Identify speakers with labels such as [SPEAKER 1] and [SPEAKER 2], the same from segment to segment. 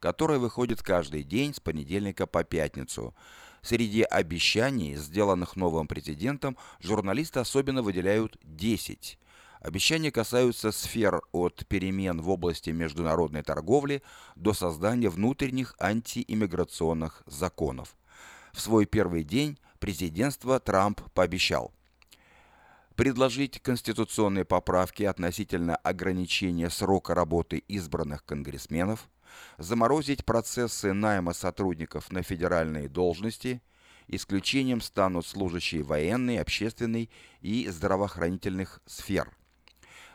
[SPEAKER 1] которая выходит каждый день с понедельника по пятницу. Среди обещаний, сделанных новым президентом, журналисты особенно выделяют 10. Обещания касаются сфер от перемен в области международной торговли до создания внутренних антииммиграционных законов. В свой первый день президентства Трамп пообещал предложить конституционные поправки относительно ограничения срока работы избранных конгрессменов, заморозить процессы найма сотрудников на федеральные должности, исключением станут служащие военной, общественной и здравоохранительных сфер,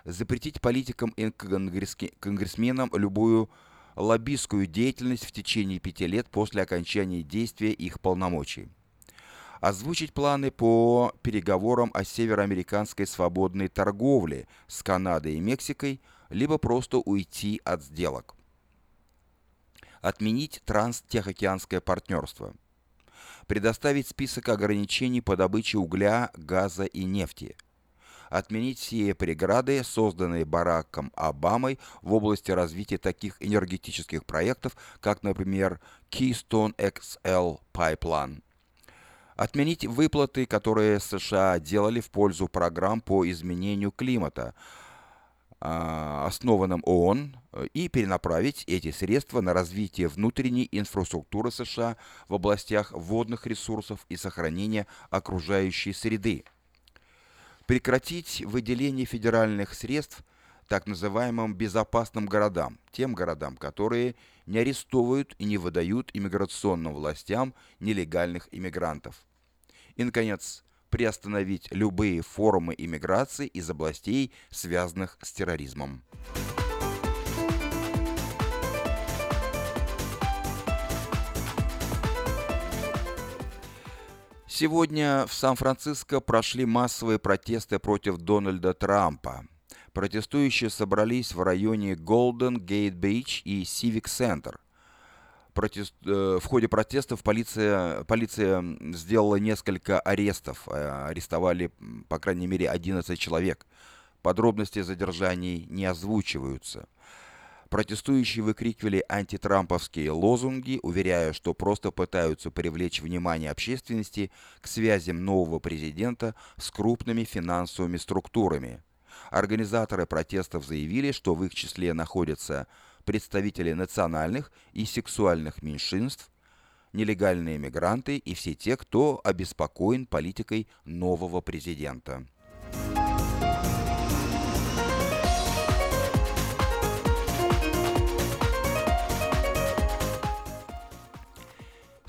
[SPEAKER 1] запретить политикам и конгрессменам любую лоббистскую деятельность в течение пяти лет после окончания действия их полномочий озвучить планы по переговорам о североамериканской свободной торговле с Канадой и Мексикой, либо просто уйти от сделок. Отменить транстехокеанское партнерство. Предоставить список ограничений по добыче угля, газа и нефти. Отменить все преграды, созданные Бараком Обамой в области развития таких энергетических проектов, как, например, Keystone XL Pipeline Отменить выплаты, которые США делали в пользу программ по изменению климата, а, основанным ООН, и перенаправить эти средства на развитие внутренней инфраструктуры США в областях водных ресурсов и сохранения окружающей среды. Прекратить выделение федеральных средств так называемым безопасным городам, тем городам, которые не арестовывают и не выдают иммиграционным властям нелегальных иммигрантов. И, наконец, приостановить любые формы иммиграции из областей, связанных с терроризмом. Сегодня в Сан-Франциско прошли массовые протесты против Дональда Трампа. Протестующие собрались в районе Голден Гейт Бич и Civic Center. Протест, э, в ходе протестов полиция, полиция сделала несколько арестов. Э, арестовали, по крайней мере, 11 человек. Подробности задержаний не озвучиваются. Протестующие выкрикивали антитрамповские лозунги, уверяя, что просто пытаются привлечь внимание общественности к связям нового президента с крупными финансовыми структурами. Организаторы протестов заявили, что в их числе находятся представители национальных и сексуальных меньшинств, нелегальные мигранты и все те, кто обеспокоен политикой нового президента.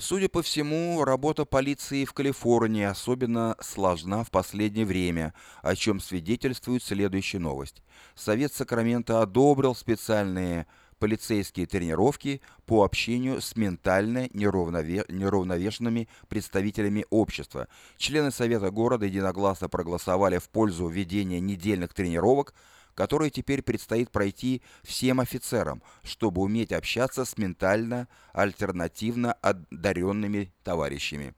[SPEAKER 1] Судя по всему, работа полиции в Калифорнии особенно сложна в последнее время, о чем свидетельствует следующая новость. Совет Сакрамента одобрил специальные полицейские тренировки по общению с ментально неравнове... неравновешенными представителями общества. Члены Совета города единогласно проголосовали в пользу введения недельных тренировок, которые теперь предстоит пройти всем офицерам, чтобы уметь общаться с ментально альтернативно одаренными товарищами.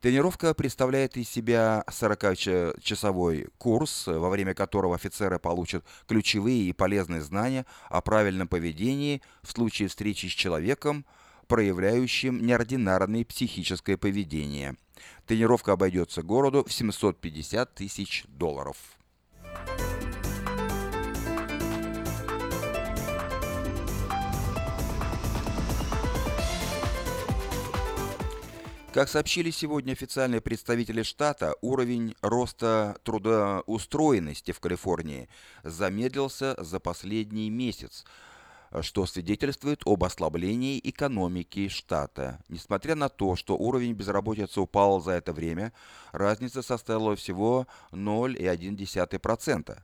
[SPEAKER 1] Тренировка представляет из себя 40-часовой курс, во время которого офицеры получат ключевые и полезные знания о правильном поведении в случае встречи с человеком, проявляющим неординарное психическое поведение. Тренировка обойдется городу в 750 тысяч долларов. Как сообщили сегодня официальные представители штата, уровень роста трудоустроенности в Калифорнии замедлился за последний месяц, что свидетельствует об ослаблении экономики штата. Несмотря на то, что уровень безработицы упал за это время, разница составила всего 0,1%.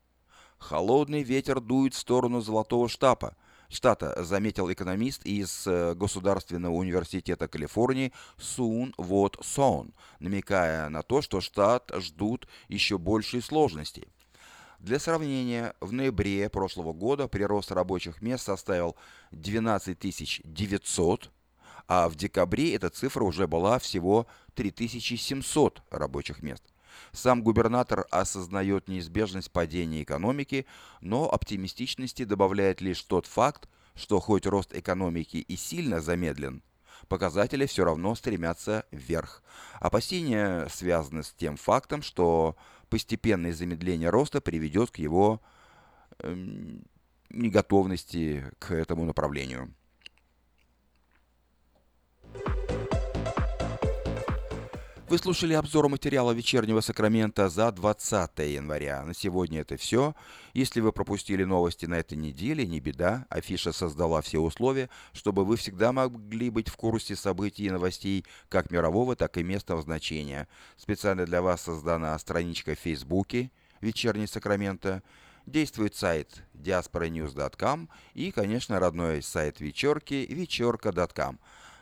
[SPEAKER 1] Холодный ветер дует в сторону Золотого штаба, штата, заметил экономист из э, Государственного университета Калифорнии Сун Вот Сон, намекая на то, что штат ждут еще большие сложности. Для сравнения, в ноябре прошлого года прирост рабочих мест составил 12 900, а в декабре эта цифра уже была всего 3700 рабочих мест. Сам губернатор осознает неизбежность падения экономики, но оптимистичности добавляет лишь тот факт, что хоть рост экономики и сильно замедлен, показатели все равно стремятся вверх. Опасения связаны с тем фактом, что постепенное замедление роста приведет к его э, неготовности к этому направлению. Вы слушали обзор материала вечернего Сакрамента за 20 января. На сегодня это все. Если вы пропустили новости на этой неделе, не беда. Афиша создала все условия, чтобы вы всегда могли быть в курсе событий и новостей как мирового, так и местного значения. Специально для вас создана страничка в Фейсбуке «Вечерний Сакрамента». Действует сайт diasporanews.com и, конечно, родной сайт вечерки вечерка.com.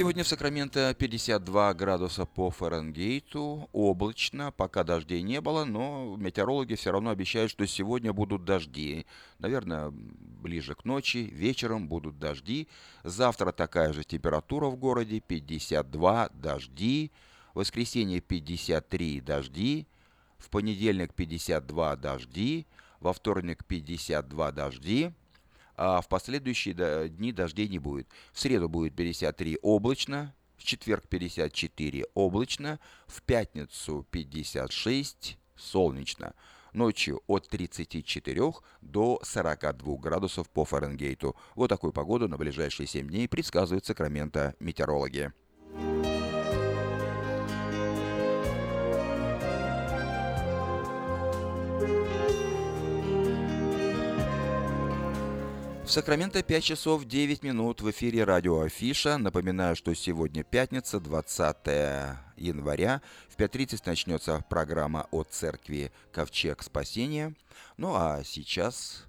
[SPEAKER 1] Сегодня в Сакраменто 52 градуса по Фаренгейту, облачно, пока дождей не было, но метеорологи все равно обещают, что сегодня будут дожди. Наверное, ближе к ночи, вечером будут дожди. Завтра такая же температура в городе, 52 дожди. В воскресенье 53 дожди. В понедельник 52 дожди. Во вторник 52 дожди а в последующие дни дождей не будет. В среду будет 53 облачно, в четверг 54 облачно, в пятницу 56 солнечно. Ночью от 34 до 42 градусов по Фаренгейту. Вот такую погоду на ближайшие 7 дней предсказывают Сакраменто метеорологи. В Сакраменто 5 часов 9 минут в эфире радио Афиша. Напоминаю, что сегодня пятница, 20 января. В 5.30 начнется программа от церкви Ковчег Спасения. Ну а сейчас...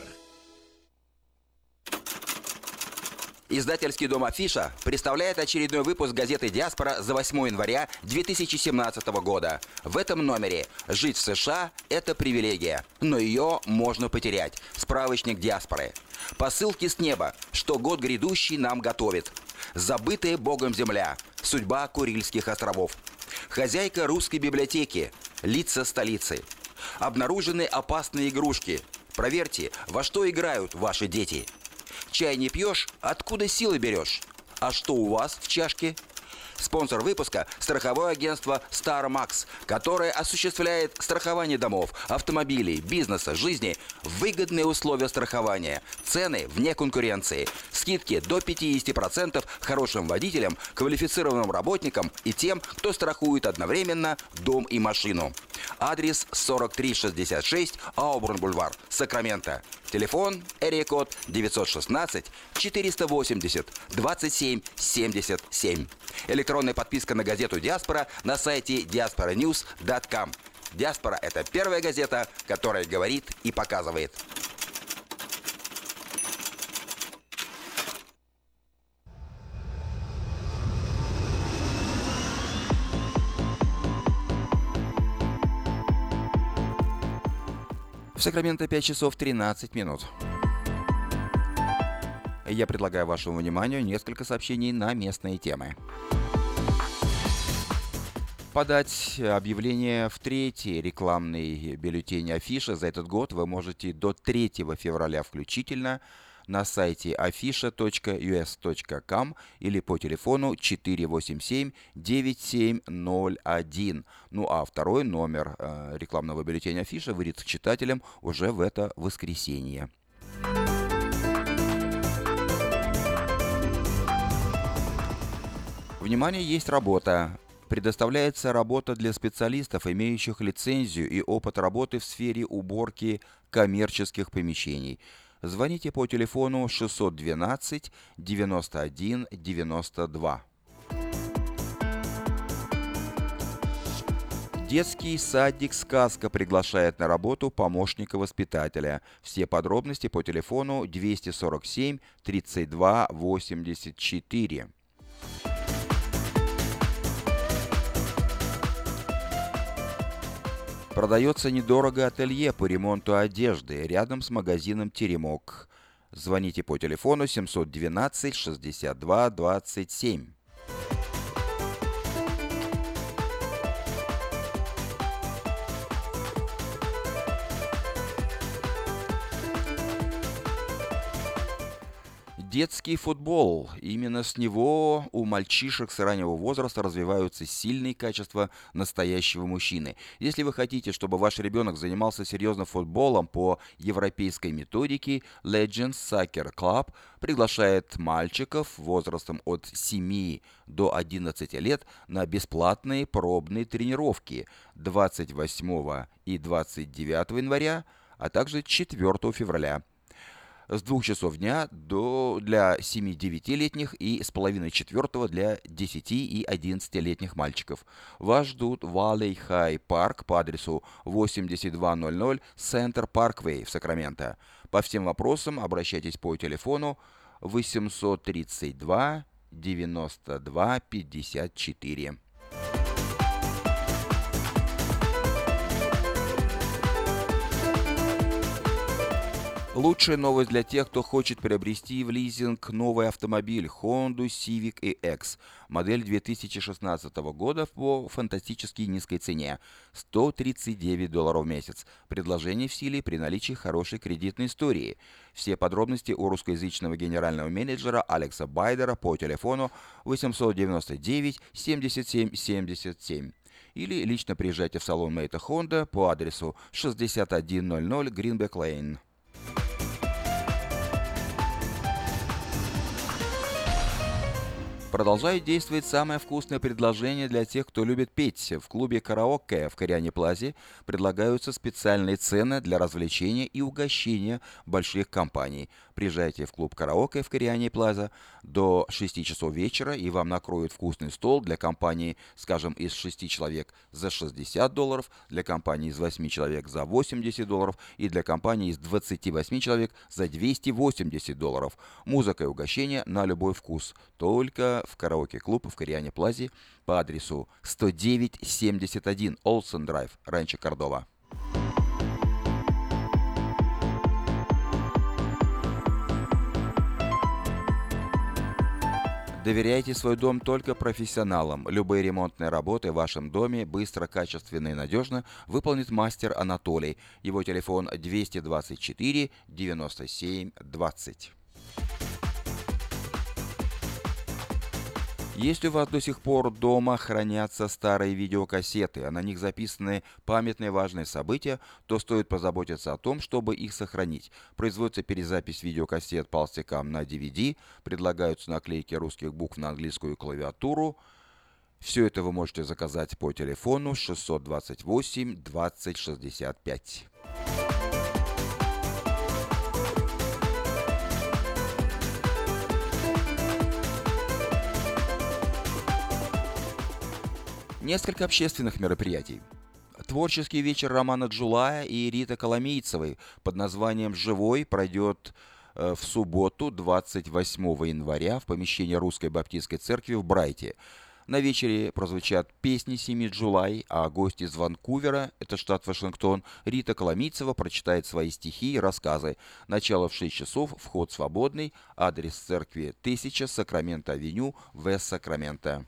[SPEAKER 1] Издательский дом «Афиша» представляет очередной выпуск газеты «Диаспора» за 8 января 2017 года. В этом номере «Жить в США – это привилегия, но ее можно потерять». Справочник «Диаспоры». Посылки с неба, что год грядущий нам готовит. Забытая Богом земля. Судьба Курильских островов. Хозяйка русской библиотеки. Лица столицы. Обнаружены опасные игрушки. Проверьте, во что играют ваши дети – Чай не пьешь? Откуда силы берешь? А что у вас в чашке? Спонсор выпуска – страховое агентство StarMax, которое осуществляет страхование домов, автомобилей, бизнеса, жизни, выгодные условия страхования, цены вне конкуренции, скидки до 50% хорошим водителям, квалифицированным работникам и тем, кто страхует одновременно дом и машину. Адрес 4366 Аубурн-Бульвар, Сакраменто. Телефон Эрикод 916 480 27 77. Электронная подписка на газету «Диаспора» на сайте diasporanews.com. «Диаспора» — это первая газета, которая говорит и показывает. В Сакраменто 5 часов 13 минут. Я предлагаю вашему вниманию несколько сообщений на местные темы. Подать объявление в третий рекламный бюллетень афиша за этот год вы можете до 3 февраля включительно на сайте afisha.us.com или по телефону 487-9701. Ну а второй номер э, рекламного бюллетеня афиша выйдет к читателям уже в это воскресенье. Внимание, есть работа. Предоставляется работа для специалистов, имеющих лицензию и опыт работы в сфере уборки коммерческих помещений – Звоните по телефону 612 91 92. Детский садик «Сказка» приглашает на работу помощника воспитателя. Все подробности по телефону 247 32 84. Продается недорого ателье по ремонту одежды рядом с магазином «Теремок». Звоните по телефону 712 62 27. Детский футбол. Именно с него у мальчишек с раннего возраста развиваются сильные качества настоящего мужчины. Если вы хотите, чтобы ваш ребенок занимался серьезно футболом по европейской методике, Legends Soccer Club приглашает мальчиков возрастом от 7 до 11 лет на бесплатные пробные тренировки 28 и 29 января, а также 4 февраля с 2 часов дня до, для 7-9-летних и с половиной четвертого для 10 и 11-летних мальчиков. Вас ждут в Valley High Park по адресу 8200 Center Parkway в Сакраменто. По всем вопросам обращайтесь по телефону 832 92 54. Лучшая новость для тех, кто хочет приобрести в лизинг новый автомобиль Honda Civic EX, модель 2016 года по фантастически низкой цене – 139 долларов в месяц. Предложение в силе при наличии хорошей кредитной истории. Все подробности у русскоязычного генерального менеджера Алекса Байдера по телефону 899 77 77 или лично приезжайте в салон Мейта Honda по адресу 6100 Greenback Lane. Продолжает действовать самое вкусное предложение для тех, кто любит петь. В клубе «Караоке» в Кориане Плазе предлагаются специальные цены для развлечения и угощения больших компаний. Приезжайте в клуб «Караоке» в Кориане Плаза до 6 часов вечера, и вам накроют вкусный стол для компании, скажем, из 6 человек за 60 долларов, для компании из 8 человек за 80 долларов и для компании из 28 человек за 280 долларов. Музыка и угощение на любой вкус. Только в караоке-клуб в Кориане Плазе по адресу 10971 Олсен Драйв, Ранчо Кордова. Доверяйте свой дом только профессионалам. Любые ремонтные работы в вашем доме быстро, качественно и надежно выполнит мастер Анатолий. Его телефон 224 97 20. Если у вас до сих пор дома хранятся старые видеокассеты, а на них записаны памятные важные события, то стоит позаботиться о том, чтобы их сохранить. Производится перезапись видеокассет полстикам на DVD, предлагаются наклейки русских букв на английскую клавиатуру. Все это вы можете заказать по телефону 628 2065. Несколько общественных мероприятий. Творческий вечер Романа Джулая и Риты Коломейцевой под названием «Живой» пройдет э, в субботу, 28 января, в помещении Русской Баптистской Церкви в Брайте. На вечере прозвучат песни семьи Джулай, а гости из Ванкувера, это штат Вашингтон, Рита Коломийцева прочитает свои стихи и рассказы. Начало в 6 часов, вход свободный, адрес церкви 1000, Сакраменто-авеню, Вест-Сакраменто.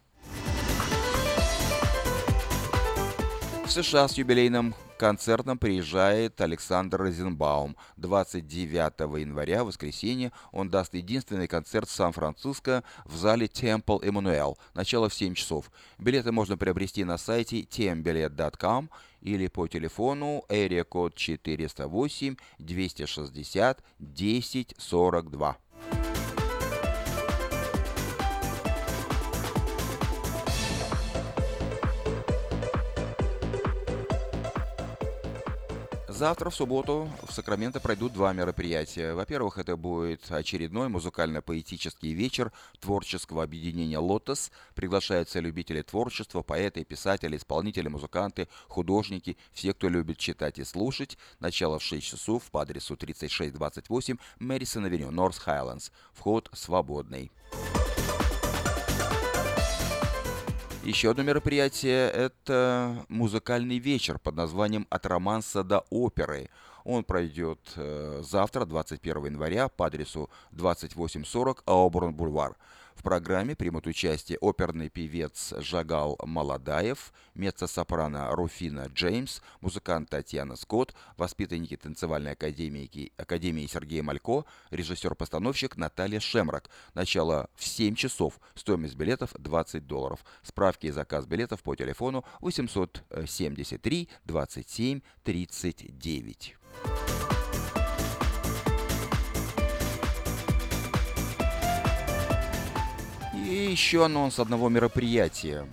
[SPEAKER 1] США с юбилейным концертом приезжает Александр Розенбаум. 29 января, воскресенье, он даст единственный концерт в Сан-Франциско в зале Temple Emmanuel. Начало в 7 часов. Билеты можно приобрести на сайте tmbilet.com или по телефону area код 408 260 1042. Завтра, в субботу, в Сакраменто пройдут два мероприятия. Во-первых, это будет очередной музыкально-поэтический вечер творческого объединения «Лотос». Приглашаются любители творчества, поэты, писатели, исполнители, музыканты, художники, все, кто любит читать и слушать. Начало в 6 часов по адресу 3628 Мэрисон-авеню, Норс Хайлендс. Вход свободный. Еще одно мероприятие – это музыкальный вечер под названием «От романса до оперы». Он пройдет э, завтра, 21 января, по адресу 2840 Ауборн-Бульвар. В программе примут участие оперный певец Жагал Маладаев, меццо-сопрано Руфина Джеймс, музыкант Татьяна Скотт, воспитанники танцевальной академии, академии Сергей Малько, режиссер-постановщик Наталья Шемрак. Начало в 7 часов. Стоимость билетов 20 долларов. Справки и заказ билетов по телефону 873 27 39. И еще анонс одного мероприятия.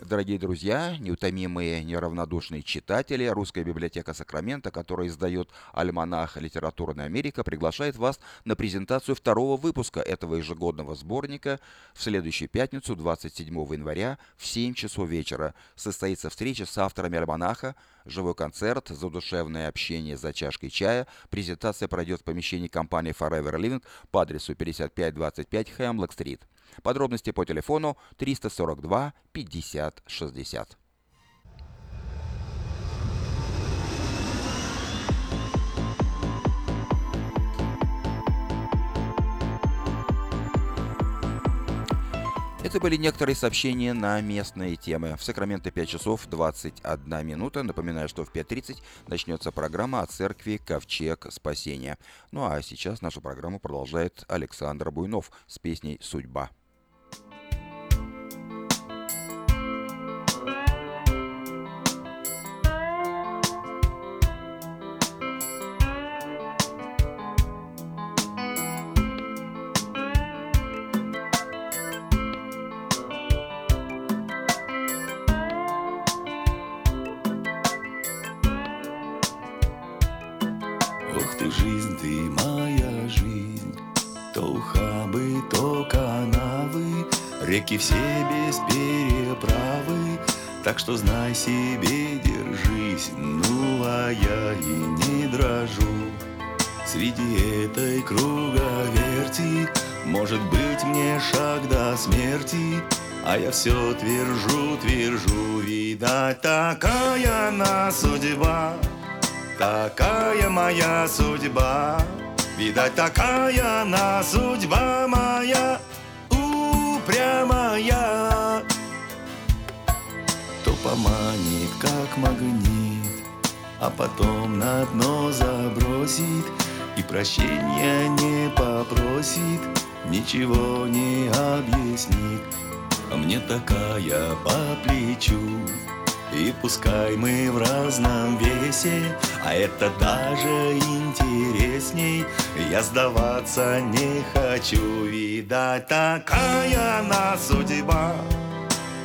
[SPEAKER 1] Дорогие друзья, неутомимые, неравнодушные читатели, Русская библиотека Сакрамента, которая издает альманах «Литературная Америка», приглашает вас на презентацию второго выпуска этого ежегодного сборника в следующую пятницу, 27 января, в 7 часов вечера. Состоится встреча с авторами альманаха, живой концерт, задушевное общение за чашкой чая. Презентация пройдет в помещении компании Forever Living по адресу 5525 Хэмблок-стрит. Подробности по телефону 342 50 60. Это были некоторые сообщения на местные темы. В Сакраменто 5 часов 21 минута. Напоминаю, что в 5.30 начнется программа о церкви «Ковчег спасения». Ну а сейчас нашу программу продолжает Александр Буйнов с песней «Судьба».
[SPEAKER 2] Что знай себе, держись, ну а я и не дрожу. Среди этой круговерти Может быть мне шаг до смерти. А я все твержу, твержу Видать, такая на судьба. Такая моя судьба. Видать, такая на судьба моя. Упрямая Поманит, как магнит А потом на дно забросит И прощения не попросит, ничего не объяснит. Мне такая по плечу, и пускай мы в разном весе, а это даже интересней, я сдаваться не хочу, видать, такая она судьба,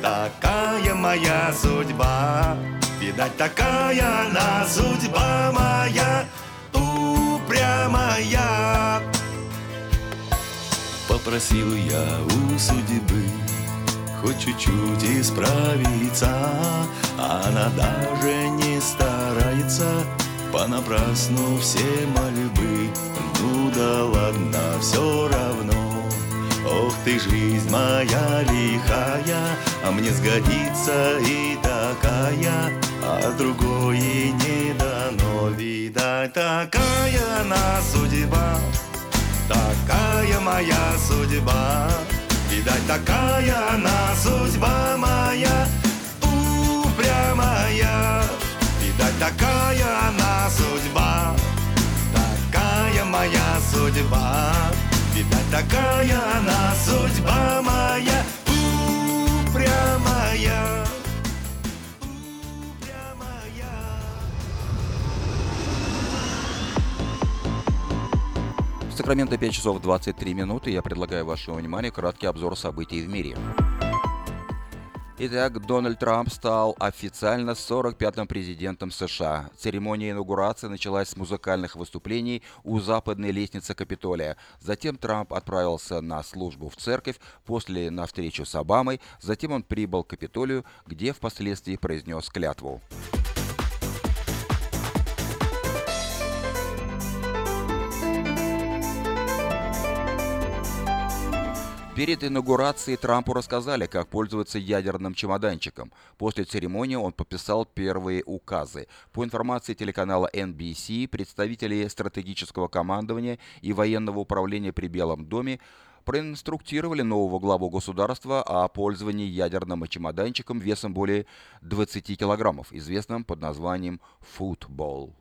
[SPEAKER 2] такая моя судьба. Видать, такая она судьба моя, упрямая. Попросил я у судьбы хоть чуть-чуть исправиться, она даже не старается понапрасну все мольбы. Ну да ладно, все равно. Ох ты, жизнь моя лихая, а мне сгодится и такая, а другой не дано. Видать, такая на судьба, такая моя судьба. Видать, такая она судьба моя, упрямая. Видать, такая она судьба, такая моя судьба. Видать, такая она судьба моя, упрямая.
[SPEAKER 1] Сакраменто 5 часов 23 минуты. Я предлагаю вашему вниманию краткий обзор событий в мире. Итак, Дональд Трамп стал официально 45-м президентом США. Церемония инаугурации началась с музыкальных выступлений у западной лестницы Капитолия. Затем Трамп отправился на службу в церковь, после на встречу с Обамой. Затем он прибыл к Капитолию, где впоследствии произнес клятву. Перед инаугурацией Трампу рассказали, как пользоваться ядерным чемоданчиком. После церемонии он подписал первые указы. По информации телеканала NBC, представители стратегического командования и военного управления при Белом доме проинструктировали нового главу государства о пользовании ядерным чемоданчиком весом более 20 килограммов, известным под названием «футбол».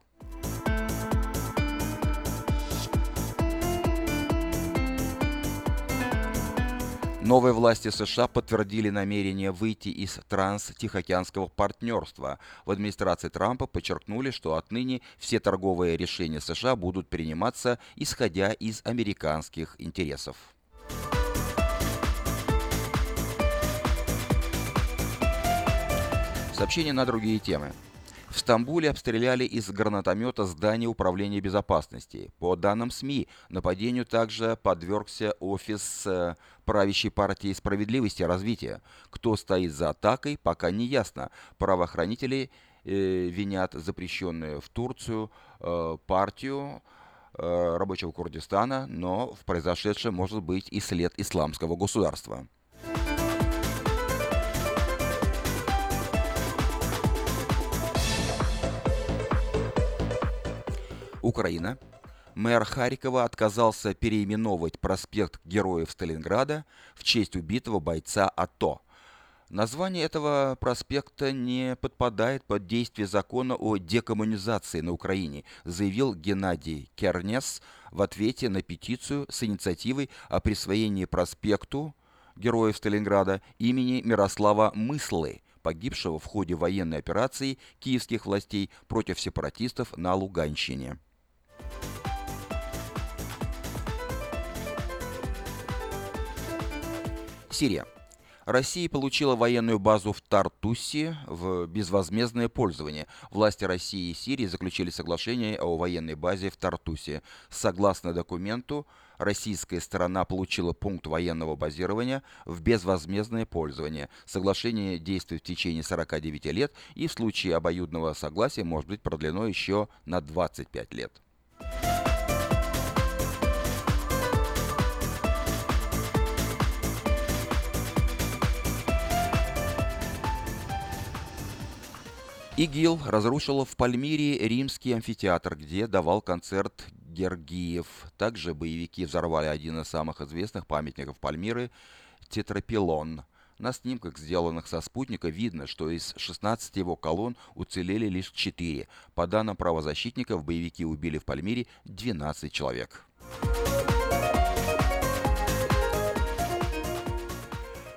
[SPEAKER 1] Новые власти США подтвердили намерение выйти из транс-тихоокеанского партнерства. В администрации Трампа подчеркнули, что отныне все торговые решения США будут приниматься, исходя из американских интересов. Сообщение на другие темы. В Стамбуле обстреляли из гранатомета здание управления безопасности. По данным СМИ, нападению также подвергся офис э, правящей партии справедливости и развития. Кто стоит за атакой, пока не ясно. Правоохранители э, винят запрещенную в Турцию э, партию э, рабочего Курдистана, но в произошедшем может быть и след исламского государства. Украина. Мэр Харькова отказался переименовывать проспект Героев Сталинграда в честь убитого бойца АТО. Название этого проспекта не подпадает под действие закона о декоммунизации на Украине, заявил Геннадий Кернес в ответе на петицию с инициативой о присвоении проспекту Героев Сталинграда имени Мирослава Мыслы, погибшего в ходе военной операции киевских властей против сепаратистов на Луганщине. Сирия. Россия получила военную базу в Тартусе в безвозмездное пользование. Власти России и Сирии заключили соглашение о военной базе в Тартусе. Согласно документу, российская сторона получила пункт военного базирования в безвозмездное пользование. Соглашение действует в течение 49 лет и в случае обоюдного согласия может быть продлено еще на 25 лет. ИГИЛ разрушила в Пальмире римский амфитеатр, где давал концерт Гергиев. Также боевики взорвали один из самых известных памятников Пальмиры – Тетрапилон. На снимках, сделанных со спутника, видно, что из 16 его колонн уцелели лишь 4. По данным правозащитников, боевики убили в Пальмире 12 человек.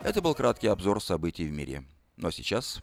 [SPEAKER 1] Это был краткий обзор событий в мире. А сейчас...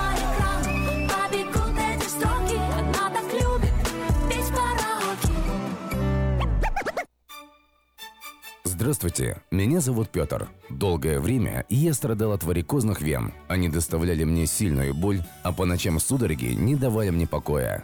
[SPEAKER 3] Здравствуйте, меня зовут Петр. Долгое время я страдал от варикозных вен. Они доставляли мне сильную боль, а по ночам судороги не давали мне покоя.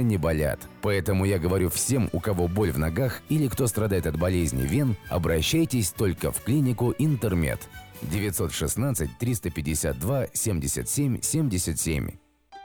[SPEAKER 3] не болят. Поэтому я говорю всем, у кого боль в ногах или кто страдает от болезни вен, обращайтесь только в клинику Интермед. 916 352 77 77.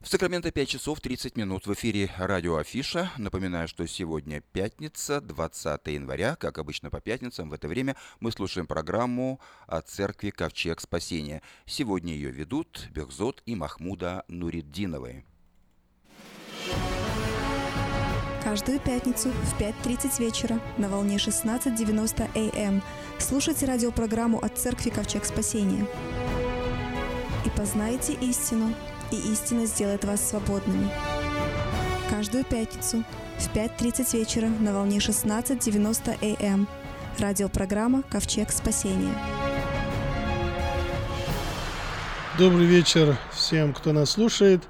[SPEAKER 1] В Сакраменто 5 часов 30 минут в эфире радио Афиша. Напоминаю, что сегодня пятница, 20 января. Как обычно по пятницам в это время мы слушаем программу о церкви Ковчег Спасения. Сегодня ее ведут Бехзот и Махмуда Нуриддиновы.
[SPEAKER 4] Каждую пятницу в 5.30 вечера на волне 16.90 АМ слушайте радиопрограмму от Церкви Ковчег Спасения. И познайте истину, и истина сделает вас свободными. Каждую пятницу в 5.30 вечера на волне 16.90 АМ радиопрограмма «Ковчег спасения».
[SPEAKER 5] Добрый вечер всем, кто нас слушает.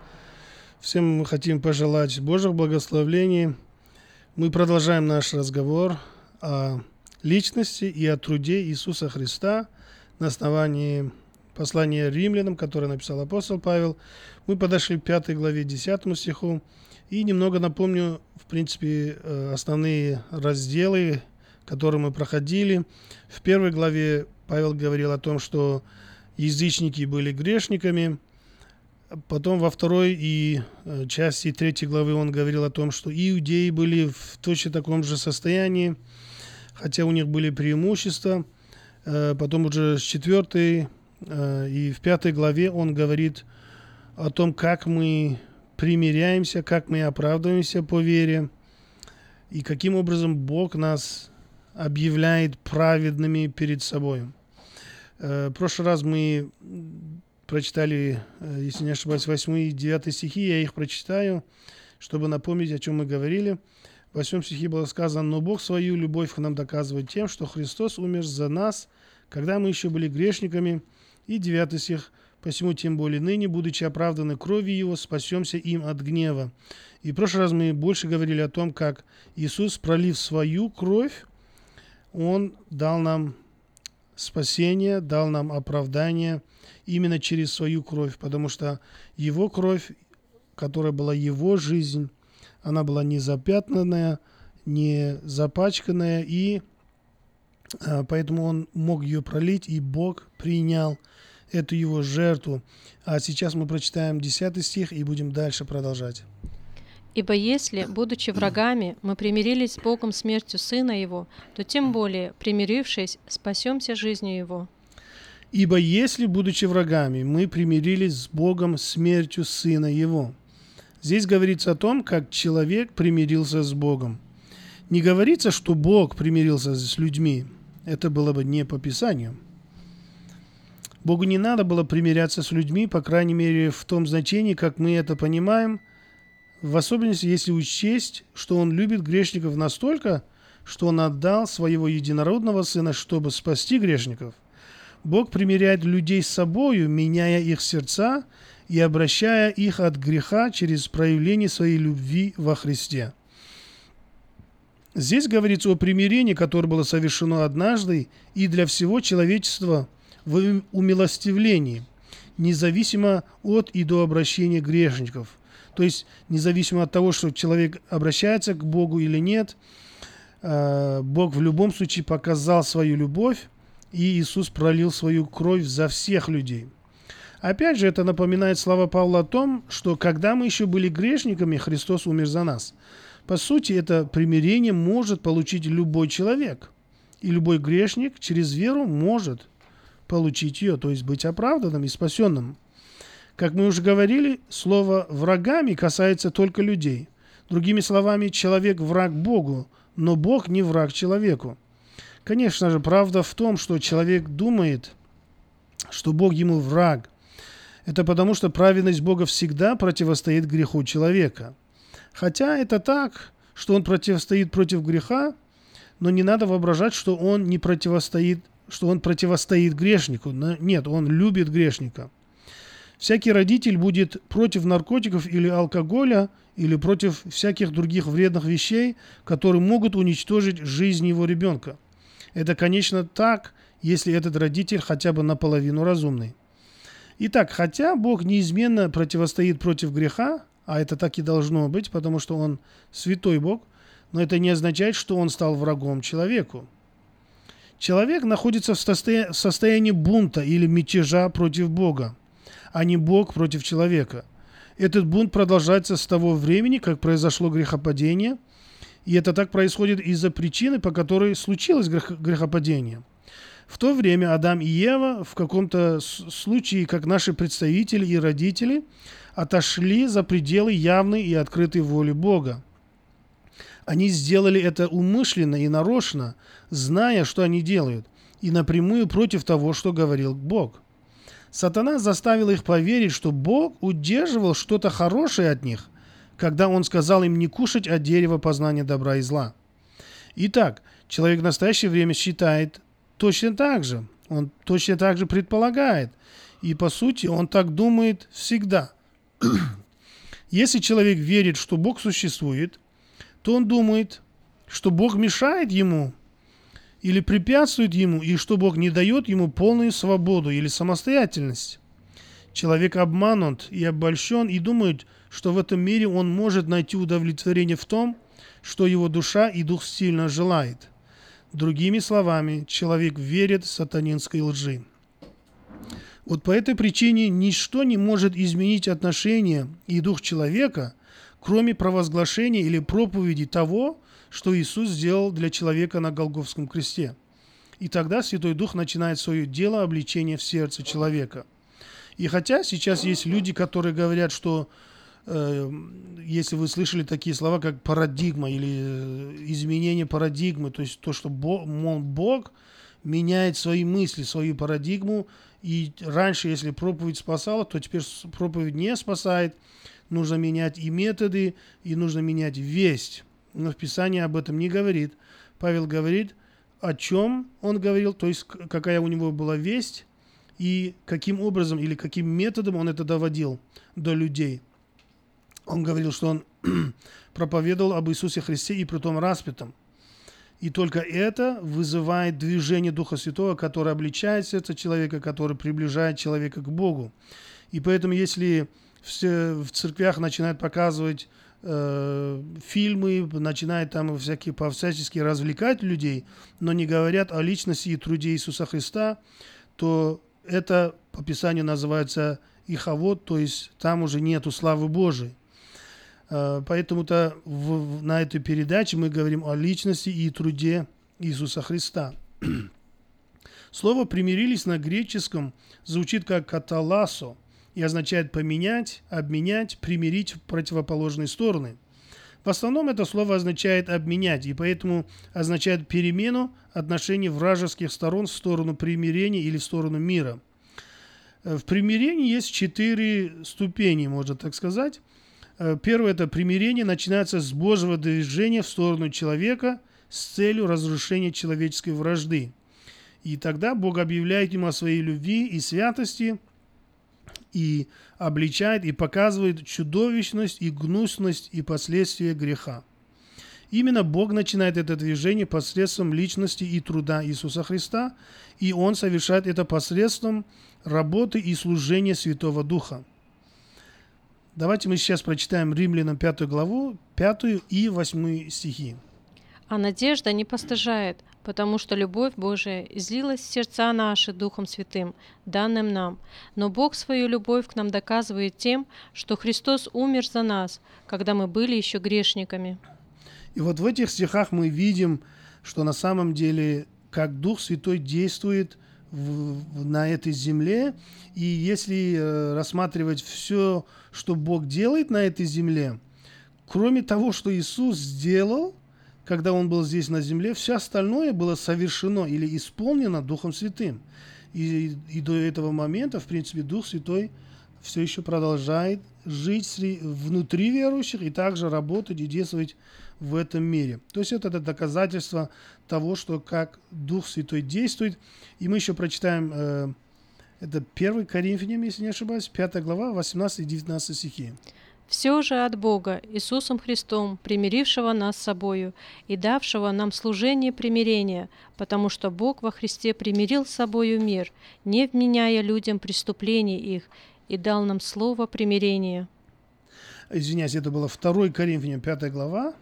[SPEAKER 5] Всем мы хотим пожелать Божьих благословений. Мы продолжаем наш разговор о личности и о труде Иисуса Христа на основании послания римлянам, которое написал апостол Павел. Мы подошли к 5 главе 10 стиху. И немного напомню, в принципе, э, основные разделы, которые мы проходили. В первой главе Павел говорил о том, что язычники были грешниками. Потом во второй и э, части третьей главы он говорил о том, что иудеи были в точно таком же состоянии, хотя у них были преимущества. Э, потом уже с четвертой и в пятой главе он говорит о том, как мы примиряемся, как мы оправдываемся по вере, и каким образом Бог нас объявляет праведными перед собой. Э, В прошлый раз мы прочитали, э, если не ошибаюсь, 8 и 9 стихи, я их прочитаю, чтобы напомнить, о чем мы говорили. В 8 стихе было сказано, «Но Бог свою любовь к нам доказывает тем, что Христос умер за нас, когда мы еще были грешниками». И 9 стих, «Посему тем более ныне, будучи оправданы кровью Его, спасемся им от гнева». И в прошлый раз мы больше говорили о том, как Иисус, пролив свою кровь, Он дал нам спасение, дал нам оправдание именно через свою кровь, потому что Его кровь, которая была Его жизнь, она была не запятнанная, не запачканная, и а, поэтому Он мог ее пролить, и Бог принял эту Его жертву. А сейчас мы прочитаем 10 стих и будем дальше продолжать.
[SPEAKER 6] Ибо если, будучи врагами, мы примирились с Богом смертью Сына Его, то тем более, примирившись, спасемся жизнью Его.
[SPEAKER 5] Ибо если, будучи врагами, мы примирились с Богом смертью Сына Его. Здесь говорится о том, как человек примирился с Богом. Не говорится, что Бог примирился с людьми. Это было бы не по Писанию. Богу не надо было примиряться с людьми, по крайней мере, в том значении, как мы это понимаем, в особенности, если учесть, что Он любит грешников настолько, что Он отдал Своего единородного Сына, чтобы спасти грешников. Бог примиряет людей с собою, меняя их сердца и обращая их от греха через проявление своей любви во Христе. Здесь говорится о примирении, которое было совершено однажды и для всего человечества в умилостивлении, независимо от и до обращения грешников. То есть, независимо от того, что человек обращается к Богу или нет, э, Бог в любом случае показал свою любовь, и Иисус пролил свою кровь за всех людей. Опять же, это напоминает слова Павла о том, что когда мы еще были грешниками, Христос умер за нас. По сути, это примирение может получить любой человек. И любой грешник через веру может получить ее, то есть быть оправданным и спасенным. Как мы уже говорили, слово «врагами» касается только людей. Другими словами, человек враг Богу, но Бог не враг человеку. Конечно же, правда в том, что человек думает, что Бог ему враг. Это потому, что праведность Бога всегда противостоит греху человека. Хотя это так, что он противостоит против греха, но не надо воображать, что он не противостоит, что он противостоит грешнику. Нет, он любит грешника. Всякий родитель будет против наркотиков или алкоголя, или против всяких других вредных вещей, которые могут уничтожить жизнь его ребенка. Это, конечно, так, если этот родитель хотя бы наполовину разумный. Итак, хотя Бог неизменно противостоит против греха, а это так и должно быть, потому что Он святой Бог, но это не означает, что Он стал врагом человеку. Человек находится в состоянии бунта или мятежа против Бога, а не Бог против человека. Этот бунт продолжается с того времени, как произошло грехопадение, и это так происходит из-за причины, по которой случилось грехопадение – в то время Адам и Ева в каком-то случае, как наши представители и родители, отошли за пределы явной и открытой воли Бога. Они сделали это умышленно и нарочно, зная, что они делают, и напрямую против того, что говорил Бог. Сатана заставил их поверить, что Бог удерживал что-то хорошее от них, когда он сказал им не кушать от дерева познания добра и зла. Итак, человек в настоящее время считает, точно так же. Он точно так же предполагает. И по сути он так думает всегда. Если человек верит, что Бог существует, то он думает, что Бог мешает ему или препятствует ему, и что Бог не дает ему полную свободу или самостоятельность. Человек обманут и обольщен и думает, что в этом мире он может найти удовлетворение в том, что его душа и дух сильно желает – Другими словами, человек верит сатанинской лжи. Вот по этой причине ничто не может изменить отношение и дух человека, кроме провозглашения или проповеди того, что Иисус сделал для человека на Голговском кресте. И тогда Святой Дух начинает свое дело обличения в сердце человека. И хотя сейчас есть люди, которые говорят, что Э, если вы слышали такие слова, как парадигма или э, изменение парадигмы, то есть то, что Бог, Бог меняет свои мысли, свою парадигму. И раньше, если проповедь спасала, то теперь проповедь не спасает. Нужно менять и методы, и нужно менять весть. Но в Писании об этом не говорит. Павел говорит, о чем он говорил, то есть какая у него была весть, и каким образом или каким методом он это доводил до людей. Он говорил, что он проповедовал об Иисусе Христе и при том распятом. И только это вызывает движение Духа Святого, которое обличает сердце человека, которое приближает человека к Богу. И поэтому, если все в церквях начинают показывать э, фильмы, начинают там всякие по-всячески развлекать людей, но не говорят о личности и труде Иисуса Христа, то это по Писанию называется иховод, то есть там уже нету славы Божией. Э, поэтому-то на этой передаче мы говорим о личности и труде Иисуса Христа. Слово «примирились» на греческом звучит как «каталасо» и означает поменять, обменять, примирить противоположные стороны. В основном это слово означает обменять, и поэтому означает перемену отношений вражеских сторон в сторону примирения или в сторону мира. Э, в примирении есть четыре ступени, можно так сказать. Э, первое – это примирение начинается с Божьего движения в сторону человека с целью разрушения человеческой вражды. И тогда Бог объявляет ему о своей любви и святости, и обличает, и показывает чудовищность и гнусность и последствия греха. Именно Бог начинает это движение посредством личности и труда Иисуса Христа, и Он совершает это посредством работы и служения Святого Духа. Давайте мы сейчас прочитаем Римлянам 5 главу, 5 и 8 стихи.
[SPEAKER 6] А надежда не постыжает, потому что любовь Божия излилась в сердца наши Духом Святым, данным нам. Но Бог свою любовь к нам доказывает тем, что Христос умер за нас, когда мы были еще грешниками.
[SPEAKER 5] И вот в этих стихах мы видим, что на самом деле, как Дух Святой действует в, на этой земле, и если э, рассматривать все что Бог делает на этой земле, кроме того, что Иисус сделал, когда Он был здесь на земле, все остальное было совершено или исполнено Духом Святым. И, и до этого момента, в принципе, Дух Святой все еще продолжает жить внутри верующих и также работать и действовать в этом мире. То есть это, это доказательство того, что как Дух Святой действует. И мы еще прочитаем э, это 1 Коринфянам, если не ошибаюсь, 5 глава, 18 и 19 стихи.
[SPEAKER 6] «Все же от Бога, Иисусом Христом, примирившего нас с собою и давшего нам служение примирения, потому что Бог во Христе примирил с собою мир, не вменяя людям преступлений их, и дал нам слово примирения».
[SPEAKER 5] Извиняюсь, это было 2 Коринфянам, 5 глава,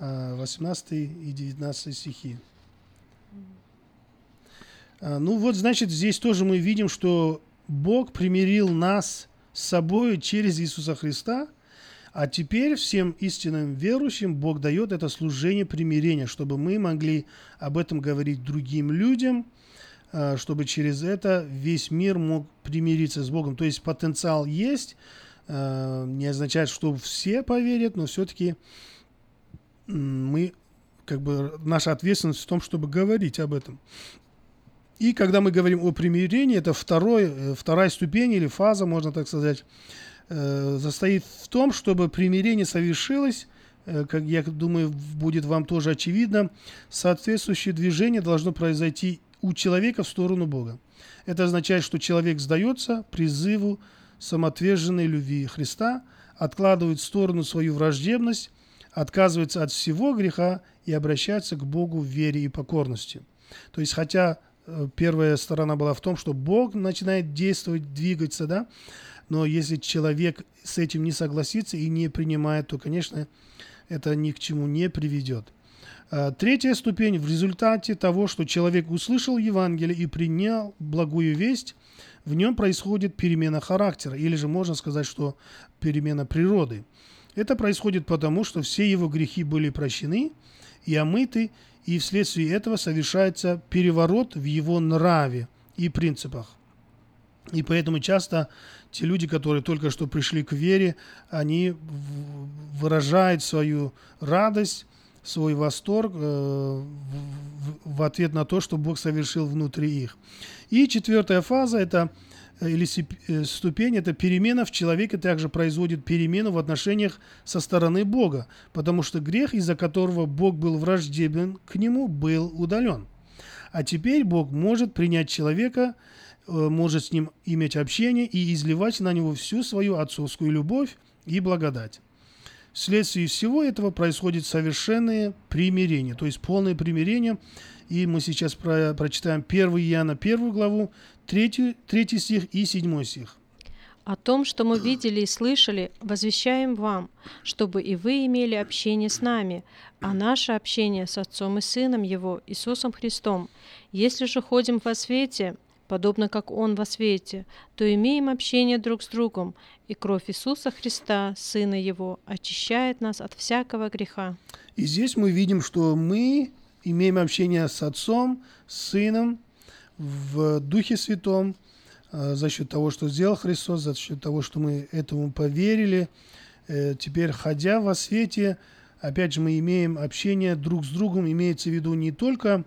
[SPEAKER 5] 18 а, и 19 стихи. А, ну вот, значит, здесь тоже мы видим, что Бог примирил нас с собой через Иисуса Христа, а теперь всем истинным верующим Бог дает это служение примирения, чтобы мы могли об этом говорить другим людям, а, чтобы через это весь мир мог примириться с Богом. То есть потенциал есть, а, не означает, что все поверят, но все-таки мы, как бы, наша ответственность в том, чтобы говорить об этом. И когда мы говорим о примирении, это второй, э, вторая ступень или фаза, можно так сказать, э, состоит в том, чтобы примирение совершилось, э, как я думаю, будет вам тоже очевидно, соответствующее движение должно произойти у человека в сторону Бога. Это означает, что человек сдается призыву самоотверженной любви Христа, откладывает в сторону свою враждебность, отказывается от всего греха и обращается к Богу в вере и покорности. То есть, хотя первая сторона была в том, что Бог начинает действовать, двигаться, да, но если человек с этим не согласится и не принимает, то, конечно, это ни к чему не приведет. А, третья ступень в результате того, что человек услышал Евангелие и принял благую весть, в нем происходит перемена характера, или же можно сказать, что перемена природы. Это происходит потому, что все его грехи были прощены и омыты, и вследствие этого совершается переворот в его нраве и принципах. И поэтому часто те люди, которые только что пришли к вере, они выражают свою радость, свой восторг э, в, ответ на то, что Бог совершил внутри их. И четвертая фаза это или э, ступень это перемена в человеке также производит перемену в отношениях со стороны Бога, потому что грех, из-за которого Бог был враждебен к нему, был удален. А теперь Бог может принять человека, может с ним иметь общение и изливать на него всю свою отцовскую любовь и благодать. Вследствие всего этого происходит совершенное примирение, то есть полное примирение. И мы сейчас про, прочитаем 1 Иоанна 1 главу, 3, 3 стих и 7 стих.
[SPEAKER 6] О том, что мы видели и слышали, возвещаем вам, чтобы и вы имели общение с нами, а наше общение с Отцом и Сыном Его, Иисусом Христом. Если же ходим во свете, подобно как Он во свете, то имеем общение друг с другом, и кровь Иисуса Христа, Сына Его, очищает нас от всякого греха.
[SPEAKER 5] И здесь мы видим, что мы имеем общение с Отцом, с Сыном, в Духе Святом, э, за счет того, что сделал Христос, за счет того, что мы этому поверили. Э, теперь, ходя во свете, опять же, мы имеем общение друг с другом, имеется в виду не только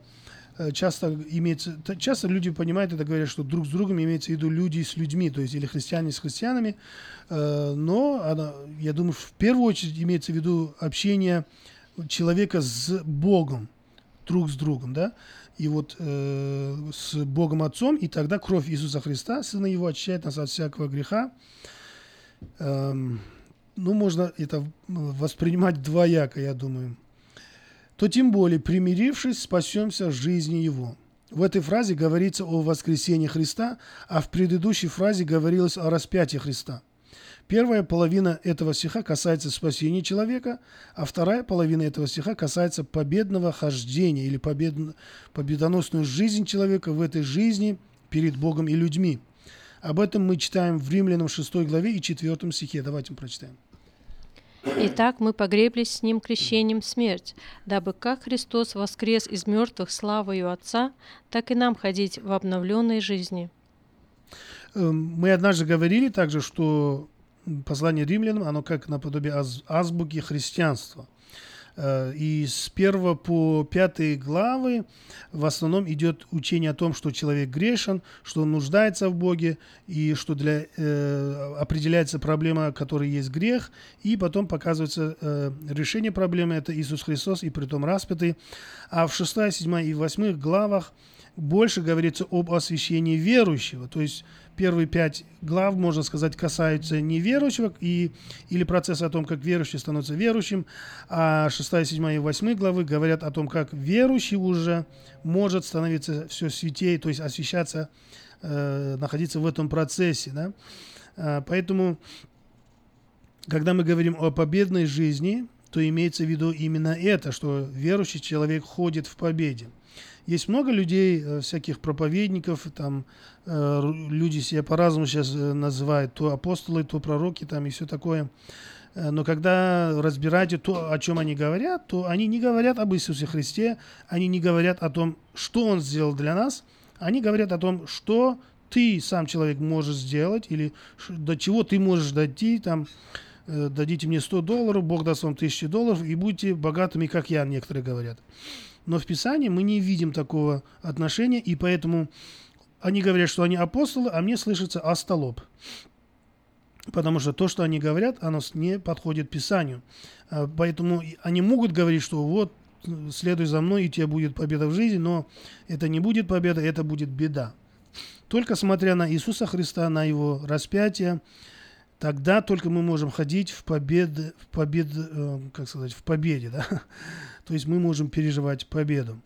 [SPEAKER 5] Э, часто имеется, часто люди понимают это, говорят, что друг с другом имеется в виду люди с людьми, то есть или христиане с христианами, но она, я думаю, в первую очередь имеется в виду общение человека с Богом, друг с другом, да, и вот э, с Богом Отцом, и тогда кровь Иисуса Христа, Сына Его, очищает нас от всякого греха. Эм, ну, можно это воспринимать двояко, я думаю то тем более, примирившись, спасемся жизни Его. В этой фразе говорится о воскресении Христа, а в предыдущей фразе говорилось о распятии Христа. Первая половина этого стиха касается спасения человека, а вторая половина этого стиха касается победного хождения или побед... победоносную жизнь человека в этой жизни перед Богом и людьми. Об этом мы читаем в Римлянам 6 главе и 4 стихе. Давайте прочитаем.
[SPEAKER 6] Итак, мы погреблись с Ним крещением смерть, дабы как Христос воскрес из мертвых славою Отца, так и нам ходить в обновленной жизни.
[SPEAKER 5] Эм, мы однажды говорили также, что послание римлянам, оно как наподобие аз азбуки христианства – Э, и с 1 по 5 главы в основном идет учение о том, что человек грешен, что он нуждается в Боге, и что для, э, определяется проблема, которая есть грех, и потом показывается э, решение проблемы, это Иисус Христос, и притом распятый. А в 6, 7 и 8 главах больше говорится об освящении верующего, то есть первые пять глав, можно сказать, касаются неверующих и, или процесса о том, как верующий становится верующим, а 6, 7 и 8 главы говорят о том, как верующий уже может становиться все святее, то есть освещаться, э, находиться в этом процессе. Да? А, поэтому, когда мы говорим о победной жизни, то имеется в виду именно это, что верующий человек ходит в победе. Есть много людей, э, всяких проповедников, там э, люди себя по-разному сейчас э, называют, то апостолы, то пророки там и все такое. Но когда разбираете то, о чем они говорят, то они не говорят об Иисусе Христе, они не говорят о том, что Он сделал для нас, они говорят о том, что ты сам человек можешь сделать или до чего ты можешь дойти, там, дадите мне 100 долларов, Бог даст вам 1000 долларов и будьте богатыми, как я, некоторые говорят. Но в Писании мы не видим такого отношения, и поэтому они говорят, что они апостолы, а мне слышится остолоп. Потому что то, что они говорят, оно не подходит Писанию. А, поэтому они могут говорить, что вот, следуй за мной, и у тебя будет победа в жизни, но это не будет победа, это будет беда. Только смотря на Иисуса Христа, на Его распятие, тогда только мы можем ходить в победе, в победе, э, как сказать, в победе, да? То есть мы можем переживать победу.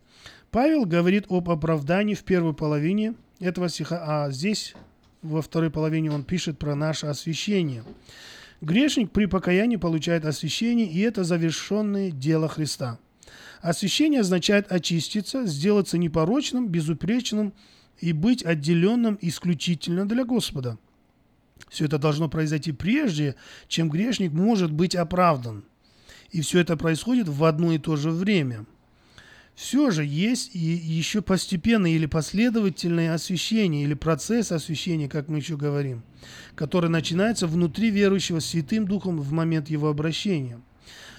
[SPEAKER 5] Павел говорит об оправдании в первой половине этого стиха, а здесь во второй половине он пишет про наше освящение. Грешник при покаянии получает освящение, и это завершенное дело Христа. Освящение означает очиститься, сделаться непорочным, безупречным и быть отделенным исключительно для Господа. Все это должно произойти прежде, чем грешник может быть оправдан – и все это происходит в одно и то же время. Все же есть и еще постепенное или последовательное освящение, или процесс освящения, как мы еще говорим, который начинается внутри верующего Святым Духом в момент его обращения.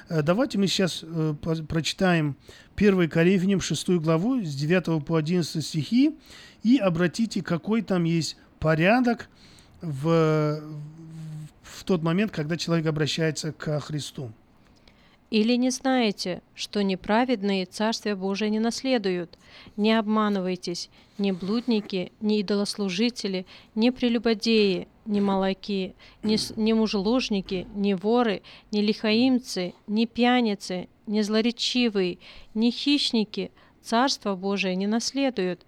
[SPEAKER 5] Э, Давайте мы сейчас э, прочитаем 1 Коринфянам 6 главу с 9 по 11 стихи и обратите, какой там есть порядок в, в тот момент, когда человек обращается к Христу.
[SPEAKER 6] Или не знаете, что неправедные Царствие Божие не наследуют? Не обманывайтесь, ни блудники, ни идолослужители, ни прелюбодеи, ни молоки, ни, ни мужеложники, ни воры, ни лихаимцы, ни пьяницы, ни злоречивые, ни хищники Царство Божие не наследуют.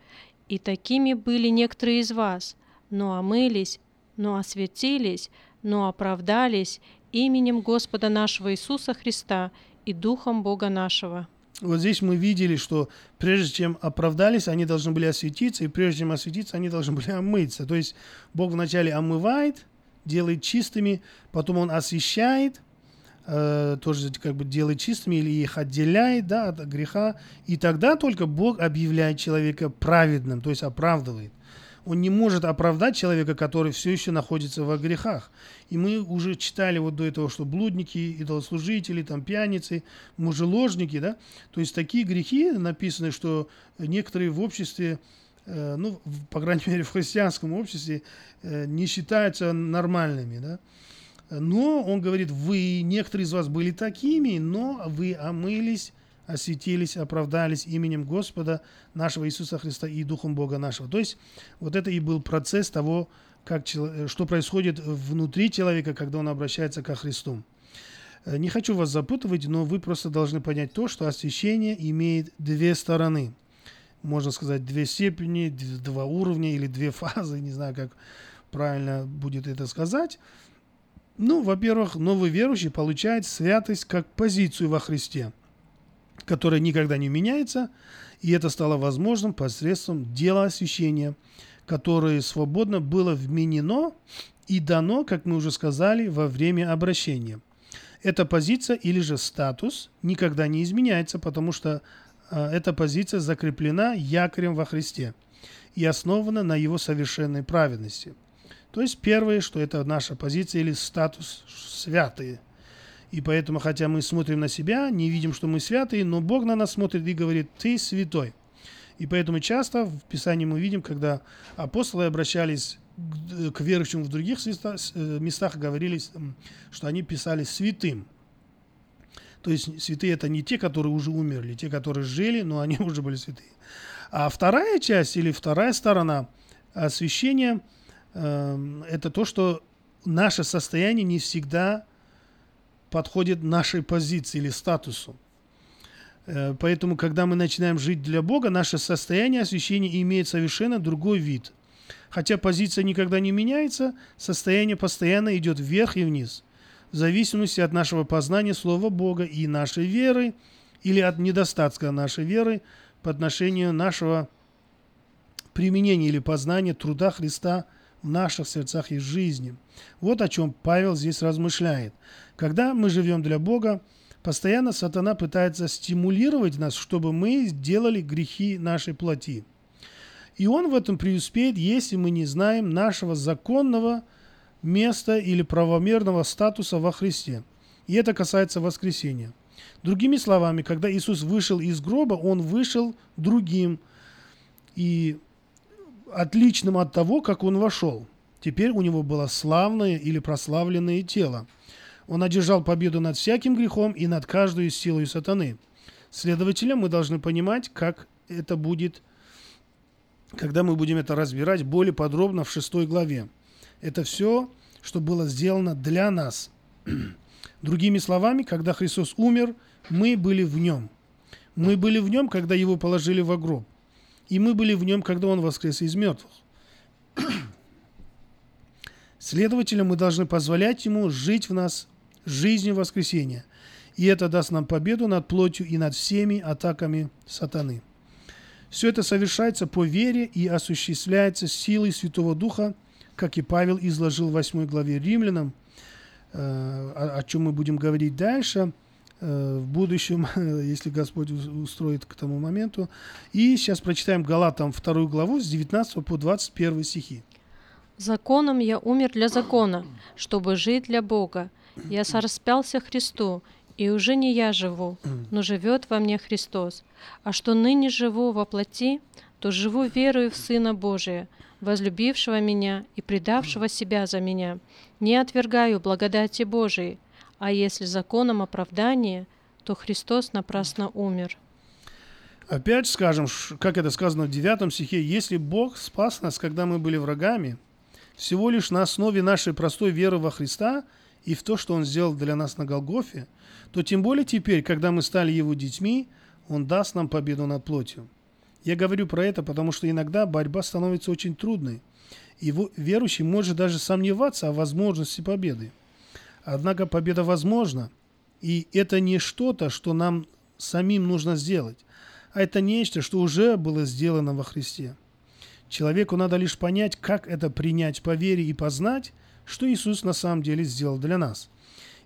[SPEAKER 6] И такими были некоторые из вас, но омылись, но осветились, но оправдались именем Господа нашего Иисуса Христа и Духом Бога нашего.
[SPEAKER 5] Вот здесь мы видели, что прежде чем оправдались, они должны были осветиться, и прежде чем осветиться, они должны были омыться. То есть Бог вначале омывает, делает чистыми, потом Он освещает, э, тоже как бы делает чистыми или их отделяет да, от греха, и тогда только Бог объявляет человека праведным, то есть оправдывает. Он не может оправдать человека, который все еще находится во грехах. И мы уже читали вот до этого, что блудники, идолослужители, там, пьяницы, мужеложники, да, то есть такие грехи написаны, что некоторые в обществе, э, ну, по крайней мере, в христианском обществе э, не считаются нормальными, да. Но он говорит, вы, некоторые из вас были такими, но вы омылись, осветились, оправдались именем Господа нашего Иисуса Христа и Духом Бога нашего. То есть вот это и был процесс того, как, э, что происходит внутри человека, когда он обращается ко Христу. Э, Не хочу вас запутывать, но вы просто должны понять то, что освящение имеет две стороны. Можно сказать, две степени, два уровня или две фазы, не знаю, как правильно будет это сказать. Ну, во-первых, новый верующий получает святость как позицию во Христе, которая никогда не меняется, и это стало возможным посредством дела освящения, которое свободно было вменено и дано, как мы уже сказали, во время обращения. Эта позиция или же статус никогда не изменяется, потому что а, эта позиция закреплена якорем во Христе и основана на его совершенной праведности. То есть первое, что это наша позиция или статус святые. И поэтому, хотя мы смотрим на себя, не видим, что мы святые, но Бог на нас смотрит и говорит, ты святой. И поэтому часто в Писании мы видим, когда апостолы обращались к- верующим в других э, местах, говорили, м, что они писали святым. То есть святые это не те, которые уже умерли, те, которые жили, но они уже были святые. А вторая часть или вторая сторона освящения эм, это то, что наше состояние не всегда подходит нашей позиции или статусу. Э, Поэтому, когда мы начинаем жить для Бога, наше состояние освящения имеет совершенно другой вид. Хотя позиция никогда не меняется, состояние постоянно идет вверх и вниз, в зависимости от нашего познания Слова Бога и нашей веры, или от недостатка нашей веры по отношению нашего применения или познания труда Христа в наших сердцах и жизни. Вот о чем Павел здесь размышляет. Когда мы живем для Бога, постоянно сатана пытается стимулировать нас, чтобы мы сделали грехи нашей плоти. И он в этом преуспеет, если мы не знаем нашего законного места или правомерного статуса во Христе. И это касается воскресения. Другими словами, когда Иисус вышел из гроба, Он вышел другим и отличным от того, как Он вошел. Теперь у Него было славное или прославленное тело. Он одержал победу над всяким грехом и над каждой силой сатаны. Следовательно, мы должны понимать, как это будет, когда мы будем это разбирать более подробно в шестой главе. Это все, что было сделано для нас. Другими словами, когда Христос умер, мы были в нем. Мы были в нем, когда его положили в гроб. И мы были в нем, когда он воскрес из мертвых. Следовательно, мы должны позволять ему жить в нас жизнью воскресения. И это даст нам победу над плотью и над всеми атаками сатаны. Все это совершается по вере и осуществляется силой Святого Духа, как и Павел изложил в 8 главе Римлянам, э, о, чем мы будем говорить дальше в будущем, если Господь устроит к тому моменту. И сейчас прочитаем Галатам 2 главу с 19 по 21 стихи.
[SPEAKER 6] Законом я умер для закона, чтобы жить для Бога. Я сораспялся Христу, И уже не я живу, но живет во мне Христос. А что ныне живу во плоти, то живу верою в Сына Божия, возлюбившего меня и предавшего себя за меня. Не отвергаю благодати Божией, а если законом оправдания, то Христос напрасно умер.
[SPEAKER 5] Опять скажем, как это сказано в 9 стихе, если Бог спас нас, когда мы были врагами, всего лишь на основе нашей простой веры во Христа и в то, что Он сделал для нас на Голгофе, то тем более теперь, когда мы стали Его детьми, Он даст нам победу над плотью. Я говорю про это, потому что иногда борьба становится очень трудной, и верующий может даже сомневаться о возможности победы. Однако победа возможна, и это не что-то, что нам самим нужно сделать, а это нечто, что уже было сделано во Христе. Человеку надо лишь понять, как это принять по вере и познать, что Иисус на самом деле сделал для нас.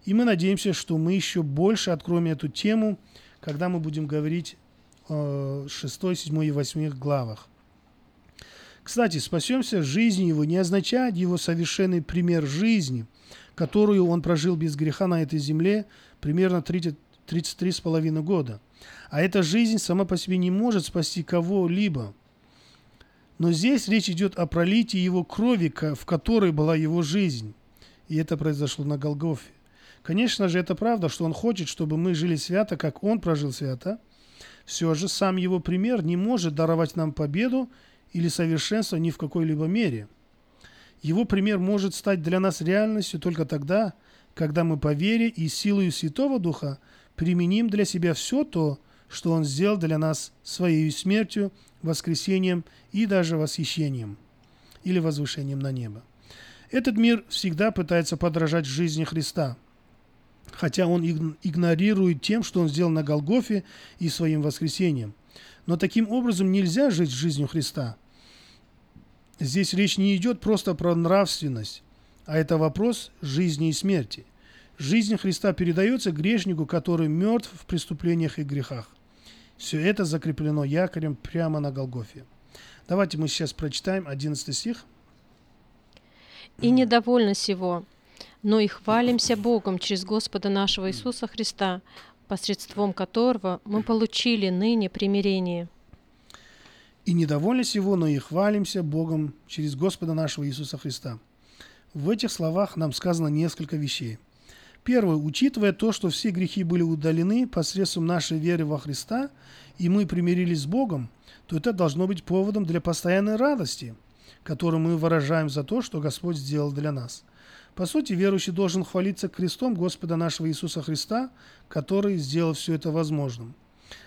[SPEAKER 5] И мы надеемся, что мы еще больше откроем эту тему, когда мы будем говорить о 6, 7 и 8 главах. Кстати, спасемся жизнью его не означает его совершенный пример жизни, которую он прожил без греха на этой земле примерно 30, 33,5 года. А эта жизнь сама по себе не может спасти кого-либо. Но здесь речь идет о пролитии его крови, в которой была его жизнь. И это произошло на Голгофе. Конечно же, это правда, что он хочет, чтобы мы жили свято, как он прожил свято. Все же сам его пример не может даровать нам победу или совершенство ни в какой-либо мере. Его пример может стать для нас реальностью только тогда, когда мы по вере и силою Святого Духа применим для себя все то, что Он сделал для нас Своей смертью, воскресением и даже восхищением или возвышением на небо. Этот мир всегда пытается подражать жизни Христа, хотя он иг- игнорирует тем, что он сделал на Голгофе и своим воскресением. Но таким образом нельзя жить жизнью Христа. Здесь речь не идет просто про нравственность, а это вопрос жизни и смерти. Жизнь Христа передается грешнику, который мертв в преступлениях и грехах. Все это закреплено якорем прямо на Голгофе. Давайте мы сейчас прочитаем 11 стих.
[SPEAKER 6] И недовольно сего, но и хвалимся Богом через Господа нашего Иисуса Христа, посредством которого мы получили ныне примирение.
[SPEAKER 5] И недовольны сего, но и хвалимся Богом через Господа нашего Иисуса Христа. В этих словах нам сказано несколько вещей. Первое. Учитывая то, что все грехи были удалены посредством нашей веры во Христа, и мы примирились с Богом, то это должно быть поводом для постоянной радости, которую мы выражаем за то, что Господь сделал для нас. По сути, верующий должен хвалиться крестом Господа нашего Иисуса Христа, который сделал все это возможным.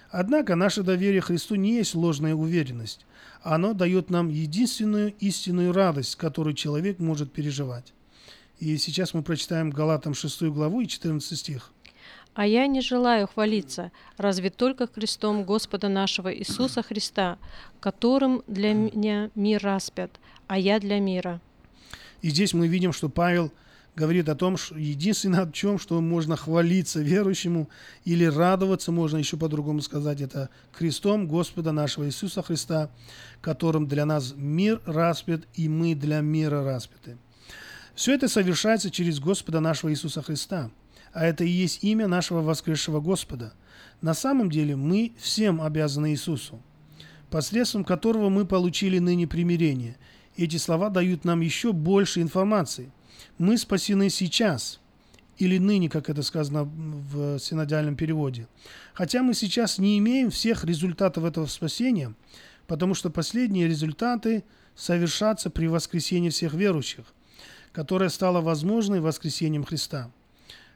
[SPEAKER 5] Однако наше доверие Христу не есть ложная уверенность. Оно дает нам единственную истинную радость, которую человек может переживать. И сейчас мы прочитаем Галатам 6 главу и 14 стих.
[SPEAKER 6] А я не желаю хвалиться, разве только крестом Господа нашего Иисуса Христа, которым для меня мир распят, а я для мира.
[SPEAKER 5] И здесь мы видим, что Павел говорит о том, что единственное, о чем что можно хвалиться верующему или радоваться, можно еще по-другому сказать, это крестом Господа нашего Иисуса Христа, которым для нас мир распят, и мы для мира распяты. Все это совершается через Господа нашего Иисуса Христа, а это и есть имя нашего воскресшего Господа. На самом деле мы всем обязаны Иисусу, посредством которого мы получили ныне примирение. Эти слова дают нам еще больше информации. Мы спасены сейчас, или ныне, как это сказано в синодиальном переводе. Хотя мы сейчас не имеем всех результатов этого спасения, потому что последние результаты совершатся при воскресении всех верующих, которое стало возможной воскресением Христа.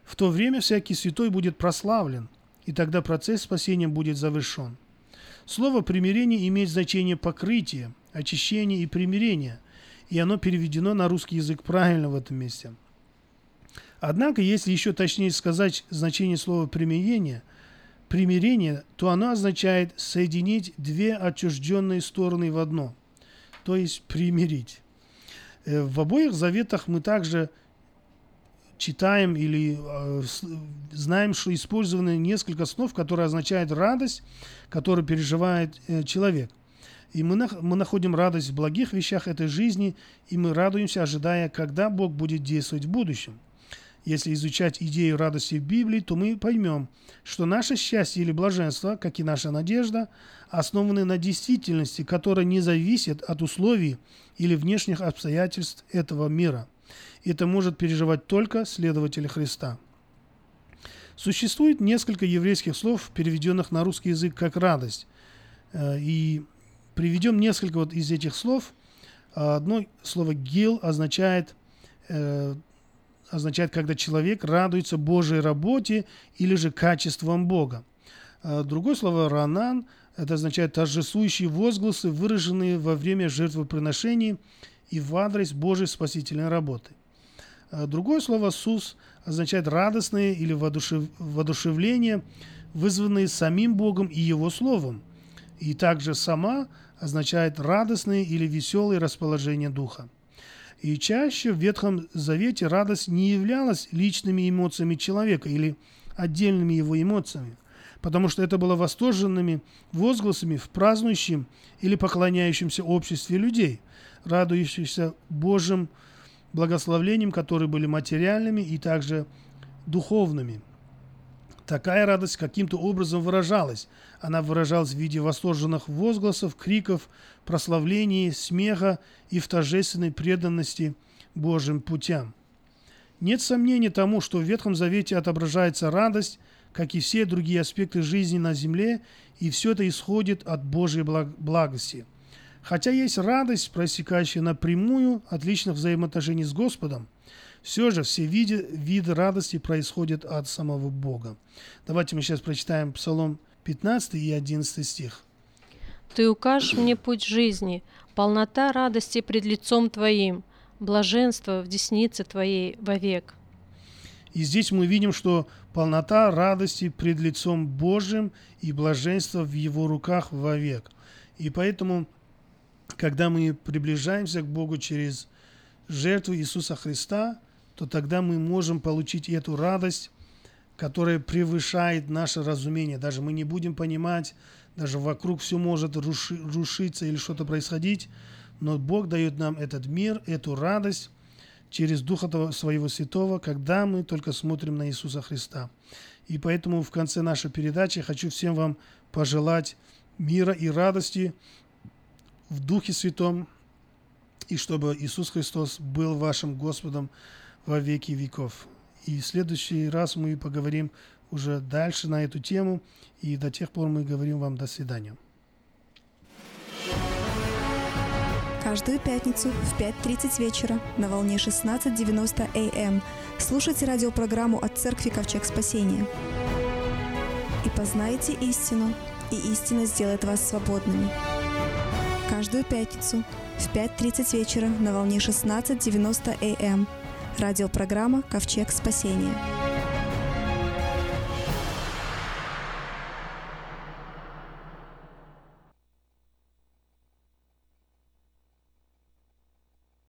[SPEAKER 5] В то время всякий святой будет прославлен, и тогда процесс спасения будет завершен. Слово «примирение» имеет значение покрытия, очищения и примирения, и оно переведено на русский язык правильно в этом месте. Однако, если еще точнее сказать значение слова «примирение», примирение, то оно означает соединить две отчужденные стороны в одно, то есть примирить. Э, В обоих заветах мы также читаем или э, знаем, что использованы несколько слов, которые означают радость, которую переживает э, человек. И мы, нах- мы находим радость в благих вещах этой жизни, и мы радуемся, ожидая, когда Бог будет действовать в будущем. Если изучать идею радости в Библии, то мы поймем, что наше счастье или блаженство, как и наша надежда, основаны на действительности, которая не зависит от условий или внешних обстоятельств этого мира. Это может переживать только следователи Христа. Существует несколько еврейских слов, переведенных на русский язык как «радость». Э, и приведем несколько вот из этих слов. Одно слово «гил» означает э, означает, когда человек радуется Божьей работе или же качеством Бога. А другое слово «ранан» это означает торжествующие возгласы, выраженные во время жертвоприношений и в адрес Божьей спасительной работы. А другое слово «сус» означает радостные или воодушев... воодушевление, вызванные самим Богом и Его Словом. И также «сама» означает радостные или веселые расположения духа. И чаще в Ветхом Завете радость не являлась личными эмоциями человека или отдельными его эмоциями, потому что это было восторженными возгласами в празднующем или поклоняющемся обществе людей, радующихся Божьим благословлением, которые были материальными и также духовными. Такая радость каким-то образом выражалась. Она выражалась в виде восторженных возгласов, криков, прославлений, смеха и в торжественной преданности Божьим путям. Нет сомнений тому, что в Ветхом Завете отображается радость, как и все другие аспекты жизни на земле, и все это исходит от Божьей благости. Хотя есть радость, проистекающая напрямую от личных взаимоотношений с Господом, все же все виды, виды радости происходят от самого Бога. Давайте мы сейчас прочитаем Псалом 15 и 11 стих.
[SPEAKER 6] Ты укажешь мне путь жизни, полнота радости пред лицом Твоим, блаженство в деснице Твоей вовек.
[SPEAKER 5] И здесь мы видим, что полнота радости пред лицом Божьим и блаженство в Его руках вовек. И поэтому, когда мы приближаемся к Богу через жертву Иисуса Христа, то тогда мы можем получить эту радость, которая превышает наше разумение. Даже мы не будем понимать, даже вокруг все может руши, рушиться или что-то происходить, но Бог дает нам этот мир, эту радость через Духа Своего Святого, когда мы только смотрим на Иисуса Христа. И поэтому в конце нашей передачи хочу всем вам пожелать мира и радости в Духе Святом, и чтобы Иисус Христос был вашим Господом во веки веков. И в следующий раз мы поговорим уже дальше на эту тему, и до тех пор мы говорим вам до свидания.
[SPEAKER 4] Каждую пятницу в 5.30 вечера на волне 16.90 АМ эм слушайте радиопрограмму от Церкви Ковчег Спасения. И познайте истину, и истина сделает вас свободными. Каждую пятницу в 5.30 вечера на волне 16.90 АМ Радиопрограмма «Ковчег спасения».